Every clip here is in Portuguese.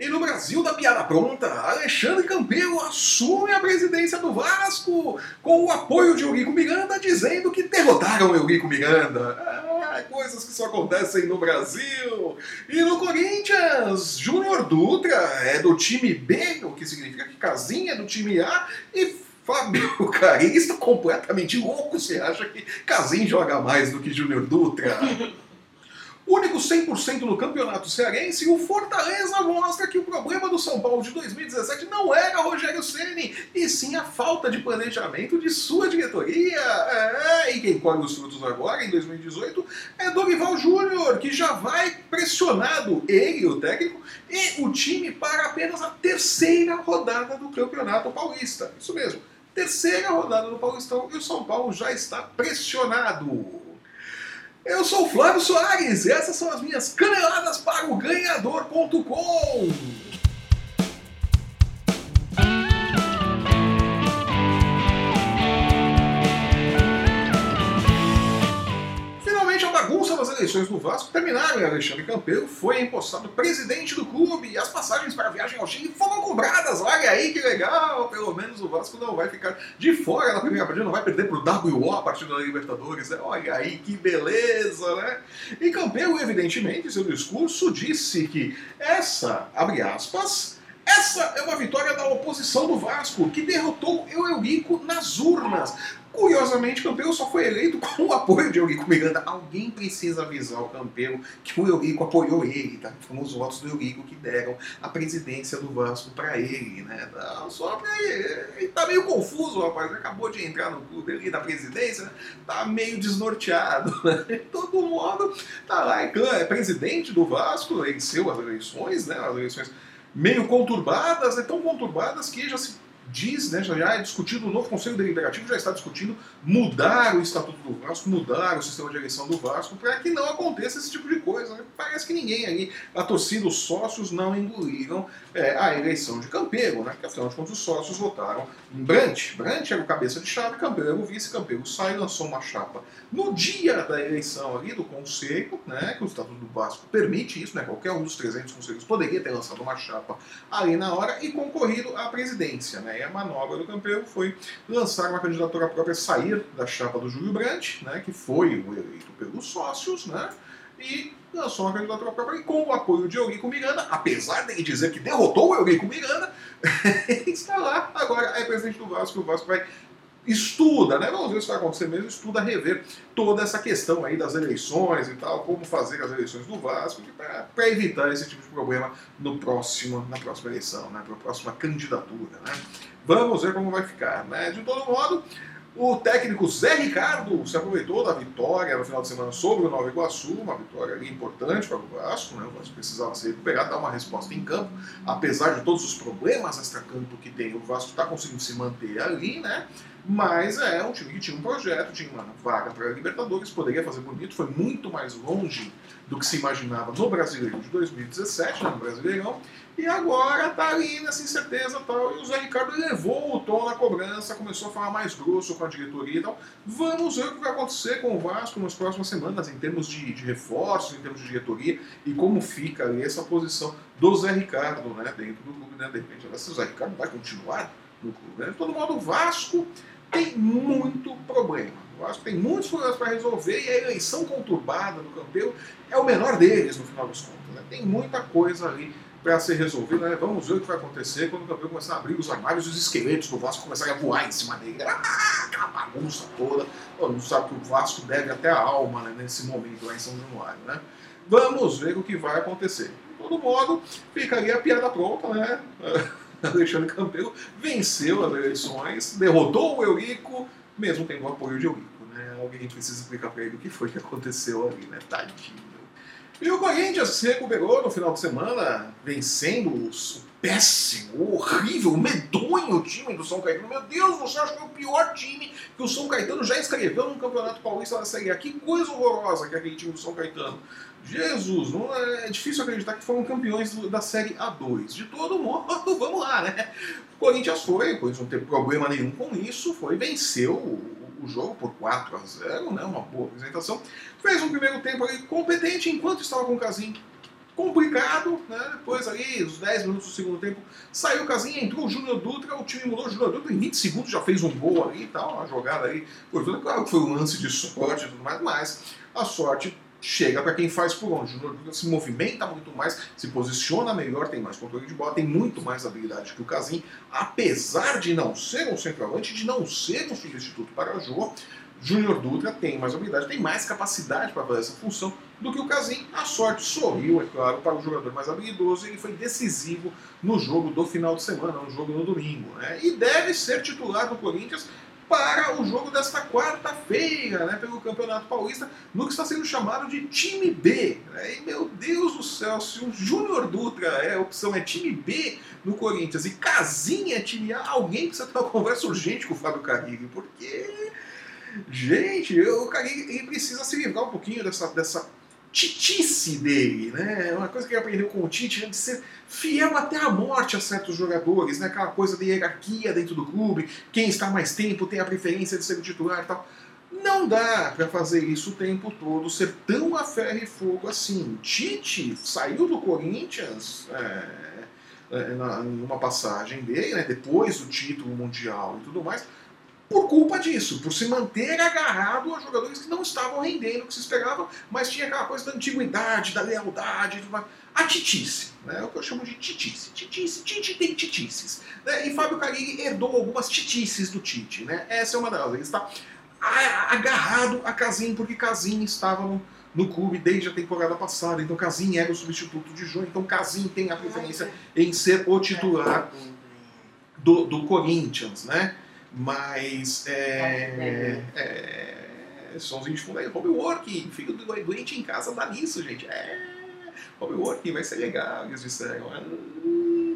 E no Brasil da piada pronta, Alexandre Campelo assume a presidência do Vasco com o apoio de Eurico Miranda, dizendo que derrotaram Eurico Miranda. Ah, coisas que só acontecem no Brasil. E no Corinthians, Júnior Dutra é do time B, o que significa que Casinha é do time A, e Fábio Carinho está completamente louco. Você acha que Casim joga mais do que Júnior Dutra? único 100% no campeonato cearense, o Fortaleza mostra que o problema do São Paulo de 2017 não era Rogério Ceni, e sim a falta de planejamento de sua diretoria. É, e quem colhe os frutos agora, em 2018, é Dorival Júnior, que já vai pressionado, ele, o técnico, e o time para apenas a terceira rodada do Campeonato Paulista. Isso mesmo, terceira rodada do Paulistão, e o São Paulo já está pressionado. Eu sou o Flávio Soares e essas são as minhas caneladas para o ganhador.com. eleições do Vasco terminaram e Alexandre Campeiro foi empossado presidente do clube e as passagens para a viagem ao Chile foram cobradas. Olha aí que legal! Pelo menos o Vasco não vai ficar de fora na primeira partida, não vai perder para o WO a partir da Libertadores. Olha aí que beleza, né? E Campeiro, evidentemente, em seu discurso disse que essa, abre aspas, essa é uma vitória da oposição do Vasco, que derrotou o Eurico nas urnas. Curiosamente, Campelo só foi eleito com o apoio de Eurico Miranda. Alguém precisa avisar o Campelo que o Eurico apoiou ele, tá? Foram os votos do Eurico que deram a presidência do Vasco para ele, né? Não, só pra ele. Ele tá meio confuso, rapaz. Acabou de entrar no clube ali da presidência, né? tá meio desnorteado. Né? De todo modo, tá lá, é presidente do Vasco, venceu as eleições, né? As eleições meio conturbadas, né? tão conturbadas que já se diz, né, já é discutido, o novo Conselho Deliberativo já está discutindo mudar o Estatuto do Vasco, mudar o sistema de eleição do Vasco, para que não aconteça esse tipo de coisa. Né? Parece que ninguém ali, a torcida, os sócios, não engoliram é, a eleição de Campelo, né? porque afinal de contas os sócios votaram em Brant. Brant era o cabeça de chave, Campelo era o vice, Campelo sai e lançou uma chapa. No dia da eleição ali do Conselho, né, que o Estatuto do Vasco permite isso, né, qualquer um dos 300 conselheiros poderia ter lançado uma chapa ali na hora e concorrido à presidência. Né? A manobra do Campelo foi lançar uma candidatura própria, sair da chapa do Júlio Brandt, né, que foi o eleito pelos sócios, né, e lançou uma candidatura própria e com o apoio de Eurico Miranda, apesar de dizer que derrotou o Eurico Miranda, está lá, agora é presidente do Vasco, o Vasco vai estuda, né? Vamos ver se vai acontecer mesmo, estuda rever toda essa questão aí das eleições e tal, como fazer as eleições do Vasco, para evitar esse tipo de problema no próximo, na próxima eleição, né? Para a próxima candidatura, né? Vamos ver como vai ficar, né? De todo modo, o técnico Zé Ricardo se aproveitou da vitória no final de semana sobre o Nova Iguaçu, uma vitória importante para o Vasco, né? o Vasco precisava se recuperar, dar uma resposta em campo, apesar de todos os problemas extra-campo que tem, o Vasco está conseguindo se manter ali, né? Mas é um time que tinha um projeto, tinha uma vaga para a Libertadores, poderia fazer bonito, foi muito mais longe do que se imaginava no Brasileiro de 2017, né, no Brasileirão, e agora está ali nessa incerteza tal. E o Zé Ricardo levou o tom na cobrança, começou a falar mais grosso com a diretoria e tal. Vamos ver o que vai acontecer com o Vasco nas próximas semanas, em termos de, de reforços, em termos de diretoria, e como fica ali essa posição do Zé Ricardo né, dentro do clube. Né? De repente, se o Zé Ricardo vai continuar no clube. Né? De todo modo, o Vasco tem muito problema. O Vasco tem muitos problemas para resolver e a eleição conturbada do Campelo é o menor deles, no final das contas. Né? Tem muita coisa ali para ser resolvida. Né? Vamos ver o que vai acontecer quando o Campelo começar a abrir os armários e os esqueletos do Vasco começarem a voar em cima dele. Ah, aquela bagunça toda. Não sabe que o Vasco deve até a alma né, nesse momento lá em São Januário. Né? Vamos ver o que vai acontecer. De todo modo, fica ali a piada pronta, né? Alexandre Campelo venceu as eleições, derrotou o Eurico, mesmo tendo o apoio de Eurico. Né? Alguém precisa explicar para ele o que foi que aconteceu ali, né? Tadinho. E o Corinthians se recuperou no final de semana, vencendo o péssimo, horrível, medonho time do São Caetano. Meu Deus do céu, acho que é o pior time que o São Caetano já escreveu no Campeonato Paulista da Série A. Que coisa horrorosa que é aquele time do São Caetano. Jesus, não é, é difícil acreditar que foram campeões da Série A2. De todo modo, vamos lá, né? O Corinthians foi, o Corinthians não teve problema nenhum com isso, foi, venceu o, jogo por 4 a 0 né? Uma boa apresentação. Fez um primeiro tempo ali competente enquanto estava com o Casim complicado, né? Depois ali, os 10 minutos do segundo tempo, saiu o Casinha, entrou o Júnior Dutra, o time mudou, o Júnior Dutra em 20 segundos já fez um gol ali e tal, uma jogada aí, claro que foi um lance de sorte e tudo mais, mas a sorte chega para quem faz por onde. O Dutra se movimenta muito mais, se posiciona melhor, tem mais controle de bola, tem muito mais habilidade que o Casim, apesar de não ser um centroavante, de não ser um substituto para o Jô, Júnior Dutra tem mais habilidade, tem mais capacidade para fazer essa função do que o Casim. A sorte sorriu, é claro, para o jogador mais habilidoso e foi decisivo no jogo do final de semana, no jogo no domingo. Né? E deve ser titular do Corinthians para o jogo desta quarta-feira, né, pelo Campeonato Paulista, no que está sendo chamado de time B. Né? E meu Deus do céu, se o Júnior Dutra é a opção é time B no Corinthians e Casinha é time A, alguém precisa ter uma conversa urgente com o Fábio Carrilho, porque Gente, o cara ele precisa se livrar um pouquinho dessa, dessa titice dele, né? Uma coisa que ele aprendeu com o Tite, de ser fiel até a morte a certos jogadores, né? Aquela coisa de hierarquia dentro do clube, quem está mais tempo tem a preferência de ser o titular e tal. Não dá para fazer isso o tempo todo, ser tão a ferro e fogo assim. Tite saiu do Corinthians é, é, numa passagem dele, né? depois do título mundial e tudo mais, por culpa disso, por se manter agarrado a jogadores que não estavam rendendo o que se esperava, mas tinha aquela coisa da antiguidade, da lealdade, a titice, né? é o que eu chamo de titice. Titice, Tite tem titices. Né? E Fábio Carilli herdou algumas titices do Tite. Né? Essa é uma delas. Ele está agarrado a Casim, porque Casim estava no, no clube desde a temporada passada. Então Casim era o substituto de João. Então Casim tem a preferência em ser o titular do, do Corinthians. Né? Mas é, é, somzinho de fundo aí, Working, filho do doente em casa dá nisso, gente. É, Working vai ser legal, eles disseram. É,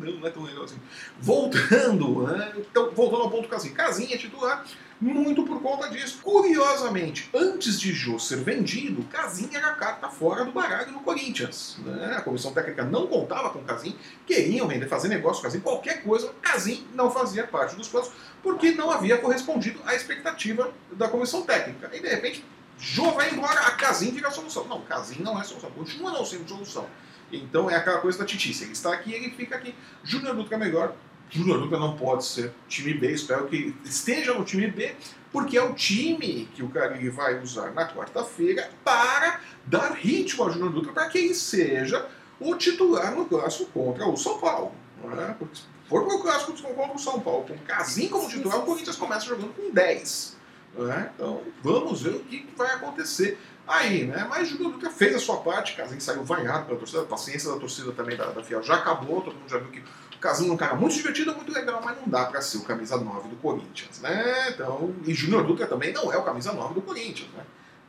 não, não é tão legal assim. Voltando, né? Então, voltando ao ponto casinha. Casinha titular, muito por conta disso. Curiosamente, antes de Jô ser vendido, Casim era carta fora do baralho no Corinthians. Né? A comissão técnica não contava com Casim, queriam vender, fazer negócio com Casim, qualquer coisa, Casim não fazia parte dos planos, porque não havia correspondido à expectativa da comissão técnica. E de repente, Jô vai embora, a Casim vira a solução. Não, Casim não é solução, continua não sendo solução. Então é aquela coisa da titice. Ele está aqui, ele fica aqui. Júnior Dutra é melhor, Júnior Dutra não pode ser time B, espero que esteja no time B, porque é o time que o Carilli vai usar na quarta-feira para dar ritmo ao Júnior Dutra para que ele seja o titular no clássico contra o São Paulo. Né? Porque se for para o clássico contra o São Paulo com Casim como titular, o Corinthians começa jogando com 10. Né? Então vamos ver o que, vai acontecer aí, né? Mas o Dutra fez a sua parte, Casim saiu vaiado pela torcida, a paciência da torcida também da, da Fiel já acabou, todo mundo já viu que Casinho é um cara muito divertido, muito legal, mas não dá para ser o camisa 9 do Corinthians, né? Então, e Júnior Dutra também não é o camisa 9 do Corinthians, né?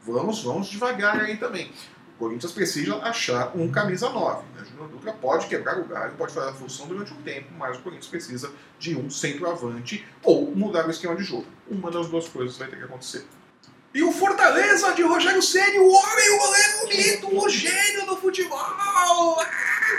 Vamos, vamos devagar aí também. O Corinthians precisa achar um camisa 9. Né? Júnior Dutra pode quebrar o galho, pode fazer a função durante um tempo, mas o Corinthians precisa de um centroavante ou mudar o esquema de jogo. Uma das duas coisas vai ter que acontecer. E o Fortaleza de Rogério Ceni, o homem, o goleiro mito, o gênio do futebol!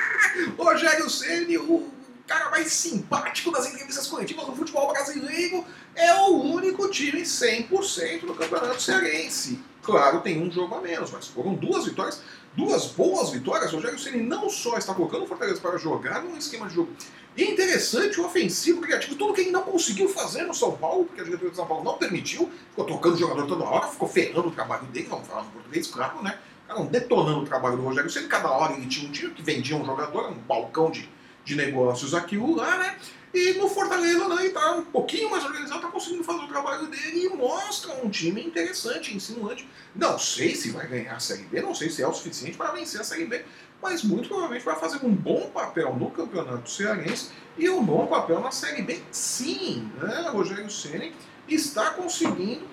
Rogério Ceni, o cara mais simpático das entrevistas coletivas do futebol brasileiro, é o único time 100% do Campeonato Cearense. Claro, tem um jogo a menos, mas foram duas vitórias, duas boas vitórias. O Rogério Ceni não só está colocando o Fortaleza para jogar num esquema de jogo interessante, ofensivo, criativo, tudo que ele não conseguiu fazer no São Paulo, porque a diretoria do São Paulo não permitiu, ficou tocando o jogador toda hora, ficou ferrando o trabalho dele, vamos falar no português, claro, né? Ficaram detonando o trabalho do Rogério Ceni, cada hora ele tinha um time que vendia um jogador, um balcão de de negócios aqui ou lá, né? E no Fortaleza, né, ele tá um pouquinho mais organizado, tá conseguindo fazer o trabalho dele e mostra um time interessante, insinuante. Não sei se vai ganhar a Série B, não sei se é o suficiente para vencer a Série B, mas muito provavelmente vai fazer um bom papel no Campeonato Cearense e um bom papel na Série B, sim. Né? Rogério Ceni está conseguindo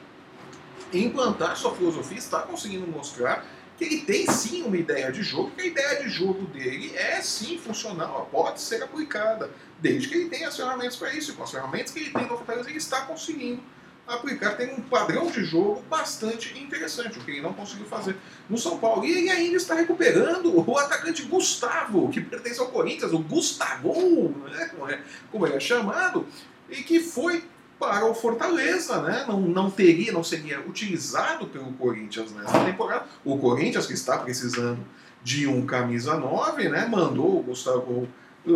implantar sua filosofia, está conseguindo mostrar que ele tem sim uma ideia de jogo, que a ideia de jogo dele é sim funcional, pode ser aplicada, desde que ele tenha as ferramentas para isso. E com as ferramentas que ele tem no Fortaleza, ele está conseguindo aplicar, tem um padrão de jogo bastante interessante, o que ele não conseguiu fazer no São Paulo. E ainda está recuperando o atacante Gustavo, que pertence ao Corinthians, o Gustavo, né, como, é, como ele é chamado, e que foi para o Fortaleza, né? Não, não teria, não seria utilizado pelo Corinthians nessa temporada. O Corinthians que está precisando de um camisa 9, né? Mandou o Gustavo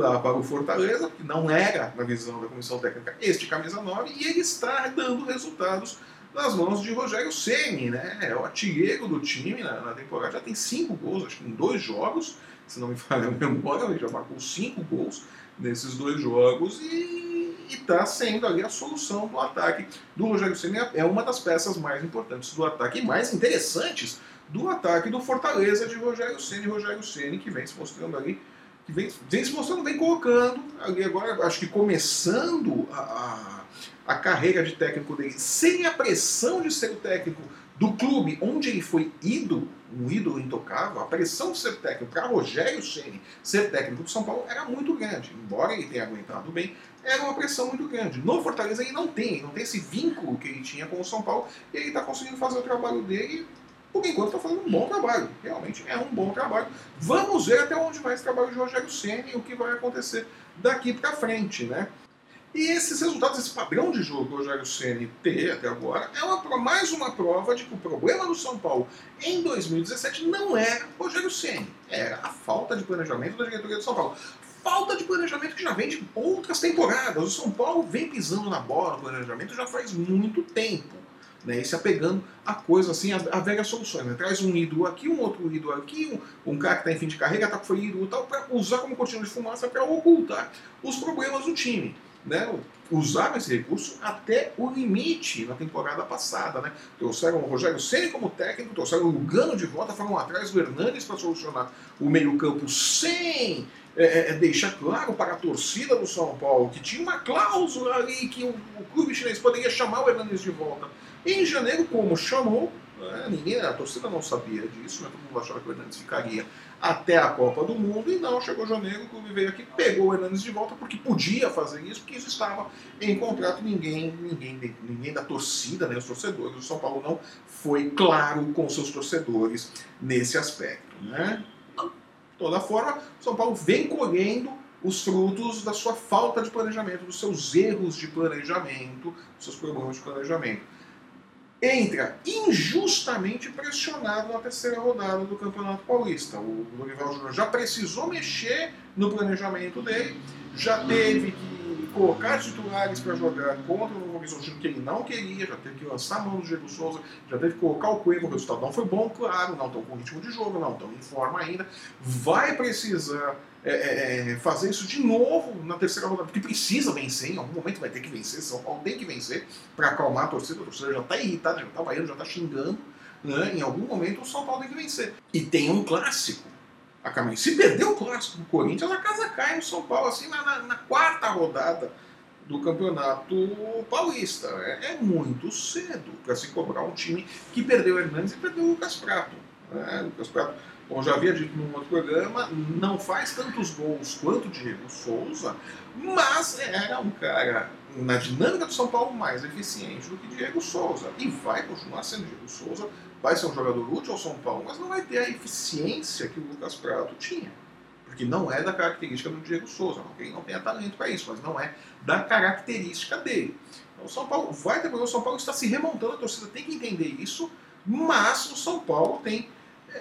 para o Fortaleza, que não era, na visão da comissão técnica, este camisa 9, e ele está dando resultados nas mãos de Rogério Ceni, né? É o artilheiro do time na, na, temporada, já tem cinco gols, acho que em dois jogos, se não me falha a memória, ele já marcou cinco gols nesses dois jogos e está sendo ali a solução do ataque do Rogério Ceni. É uma das peças mais importantes do ataque e mais interessantes do ataque do Fortaleza de Rogério Ceni, Rogério Ceni que vem se mostrando ali que vem, vem se mostrando, vem colocando ali agora, acho que começando a, a, a carreira de técnico dele sem a pressão de ser o técnico do clube onde ele foi ídolo, um ídolo intocável, a pressão de ser técnico para Rogério Ceni ser técnico do São Paulo era muito grande. Embora ele tenha aguentado bem, era uma pressão muito grande. No Fortaleza ele não tem, não tem esse vínculo que ele tinha com o São Paulo e ele está conseguindo fazer o trabalho dele por enquanto está fazendo um bom trabalho. Realmente é um bom trabalho. Vamos ver até onde vai esse trabalho de Rogério Senna e o que vai acontecer daqui para frente, né? E esses resultados, esse padrão de jogo que o Rogério Ceni tem até agora, é uma, mais uma prova de que o problema do São Paulo em 2017 não era o Rogério Ceni, era a falta de planejamento da diretoria do São Paulo. Falta de planejamento que já vem de outras temporadas. O São Paulo vem pisando na bola no planejamento já faz muito tempo né, e se apegando a coisas assim, a, a velhas soluções. Né? Traz um ídolo aqui, um outro ídolo aqui, um, um cara que está em fim de carreira, tá, foi ídolo tal, para usar como cortina de fumaça para ocultar os problemas do time. Né? Usaram esse recurso até o limite na temporada passada. Né? Trouxeram o Rogério Ceni como técnico, trouxeram o Lugano de volta, foram atrás do Hernandes para solucionar o meio-campo sem é, é, é, deixar claro para a torcida do São Paulo que tinha uma cláusula ali que o, o clube chinês poderia chamar o Hernandes de volta em janeiro, como chamou, né, ninguém, a torcida não sabia disso, né, todo mundo achava que o Hernandes ficaria até a Copa do Mundo, e não, chegou janeiro, o clube veio aqui, pegou o Hernandes de volta, porque podia fazer isso, porque isso estava em contrato, ninguém, ninguém, ninguém da torcida, né, os torcedores, o São Paulo não foi claro com seus torcedores nesse aspecto. Né? Toda forma, São Paulo vem colhendo os frutos da sua falta de planejamento, dos seus erros de planejamento, dos seus problemas de planejamento entra injustamente pressionado na terceira rodada do Campeonato Paulista. O Lorival Júnior já precisou mexer no planejamento dele, já teve que colocar titulares para jogar contra o Novo Horizontino que ele não queria, já teve que lançar a mão do Diego Souza, já teve que colocar o Coelho, o resultado não foi bom, claro, não estão com ritmo de jogo, não estão em forma ainda, vai precisar é, é, é, fazer isso de novo na terceira rodada, porque precisa vencer, em algum momento vai ter que vencer, São Paulo tem que vencer para acalmar a torcida, a torcida já está irritada, já está vaiando, já está xingando, né? em algum momento o São Paulo tem que vencer. E tem um clássico a caminho. Se perder o clássico do Corinthians, a casa cai no São Paulo, assim, na, na, na quarta rodada do Campeonato Paulista. É, é muito cedo para se cobrar um time que perdeu o Hernandes e perdeu o Lucas Prato. Né? Lucas Prato como já havia dito num outro programa, não faz tantos gols quanto o Diego Souza, mas era um cara, na dinâmica do São Paulo, mais eficiente do que Diego Souza. E vai continuar sendo Diego Souza, vai ser um jogador útil ao São Paulo, mas não vai ter a eficiência que o Lucas Prato tinha. Porque não é da característica do Diego Souza, ele não tenha talento para isso, mas não é da característica dele. Então o São Paulo vai ter o São Paulo está se remontando, a torcida tem que entender isso, mas o São Paulo tem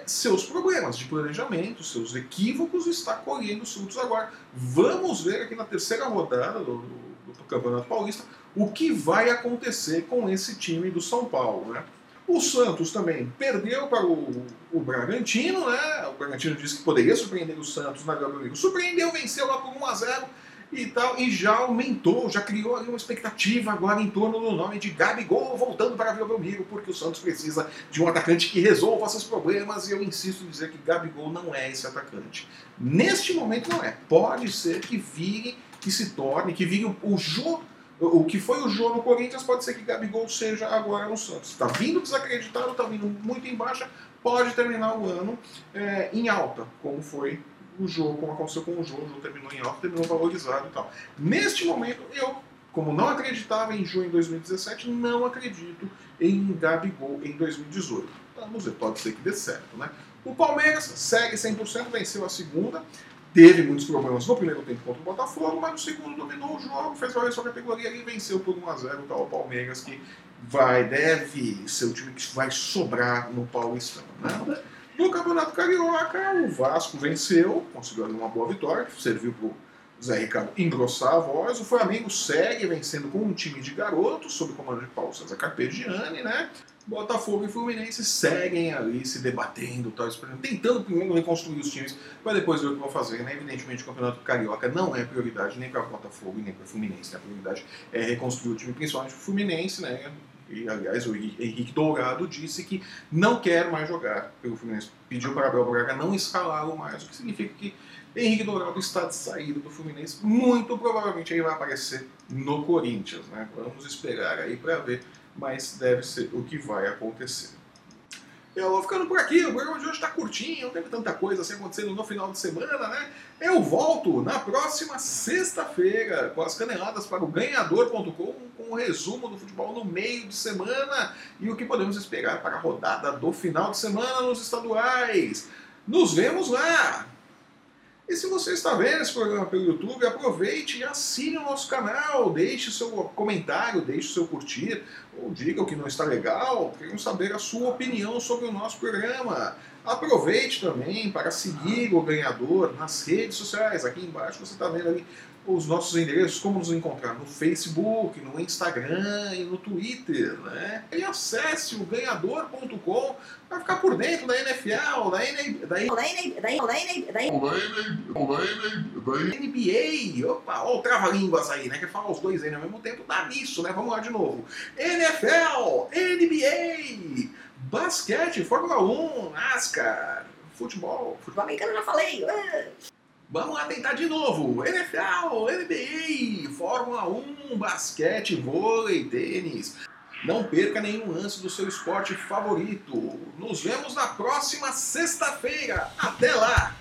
seus problemas de planejamento, seus equívocos, está colhendo os frutos agora. Vamos ver aqui na terceira rodada do, do, do, Campeonato Paulista o que vai acontecer com esse time do São Paulo. Né? O Santos também perdeu para o, o Bragantino, né? O Bragantino disse que poderia surpreender o Santos na Gabriel Surpreendeu, venceu lá por 1 a 0 e tal, e já aumentou, já criou ali uma expectativa agora em torno do nome de Gabigol voltando para Vila Belmiro, porque o Santos precisa de um atacante que resolva seus problemas, e eu insisto em dizer que Gabigol não é esse atacante. Neste momento não é. Pode ser que vire, que se torne, que vire o, o Jô o que foi o Jô no Corinthians pode ser que Gabigol seja agora no Santos. Está vindo desacreditado, está vindo muito em baixa, pode terminar o ano é, em alta, como foi o jogo, como aconteceu com o jogo, o jogo terminou em alta, terminou valorizado e tal. Neste momento, eu, como não acreditava em Jô em 2017, não acredito em Gabigol em 2018. Vamos ver, pode ser que dê certo, né? O Palmeiras segue 100%, venceu a segunda, teve muitos problemas no primeiro tempo contra o Botafogo, mas no segundo dominou o jogo, fez valer sua categoria e venceu por 1x0 o tal Palmeiras, que vai, deve ser o time que vai sobrar no Paulistão. Né? No Campeonato Carioca, o Vasco venceu, conseguiu uma boa vitória, que serviu para o Zé Ricardo engrossar a voz. O Flamengo segue vencendo com um time de garotos, sob o comando de Paulo César Carpegiani, né? Botafogo e Fluminense seguem ali se debatendo, tal, tentando primeiro reconstruir os times para depois ver o que vão fazer. Né? Evidentemente, o Campeonato Carioca não é prioridade nem para Botafogo e nem para Fluminense. Né? A prioridade é reconstruir o time, principalmente o Fluminense. Né? E, aliás, o Henrique Dourado disse que não quer mais jogar pelo Fluminense. Pediu para Abel Braga não escalá-lo mais, o que significa que Henrique Dourado está de saída do Fluminense. Muito provavelmente ele vai aparecer no Corinthians. Né? Vamos esperar aí para ver mas deve ser o que vai acontecer. Eu vou ficando por aqui, o programa de hoje está curtinho, não teve tanta coisa assim acontecendo no final de semana, né? Eu volto na próxima sexta-feira com as caneladas para o ganhador.com com o resumo do futebol no meio de semana e o que podemos esperar para a rodada do final de semana nos estaduais. Nos vemos lá! E se você está vendo esse programa pelo YouTube, aproveite e assine o nosso canal, deixe seu comentário, deixe seu curtir, ou diga o que não está legal, queremos saber a sua opinião sobre o nosso programa. Aproveite também para seguir o ganhador nas redes sociais. Aqui embaixo você está vendo ali os nossos endereços, como nos encontrar no Facebook, no Instagram e no Twitter, né? E acesse o ganhador.com para ficar por dentro da NFL, da, N, da, NBA. Opa, ó, trava-línguas aí, né? Que fala os dois aí ao mesmo tempo, dá nisso, né? Vamos lá de novo. NFL, NBA, basquete, Fórmula 1, NASCAR, futebol. Futebol americano já falei. Vamos lá tentar de novo. NFL, NBA, Fórmula 1, basquete, vôlei, tênis. Não perca nenhum lance do seu esporte favorito. Nos vemos na próxima sexta-feira. Até lá!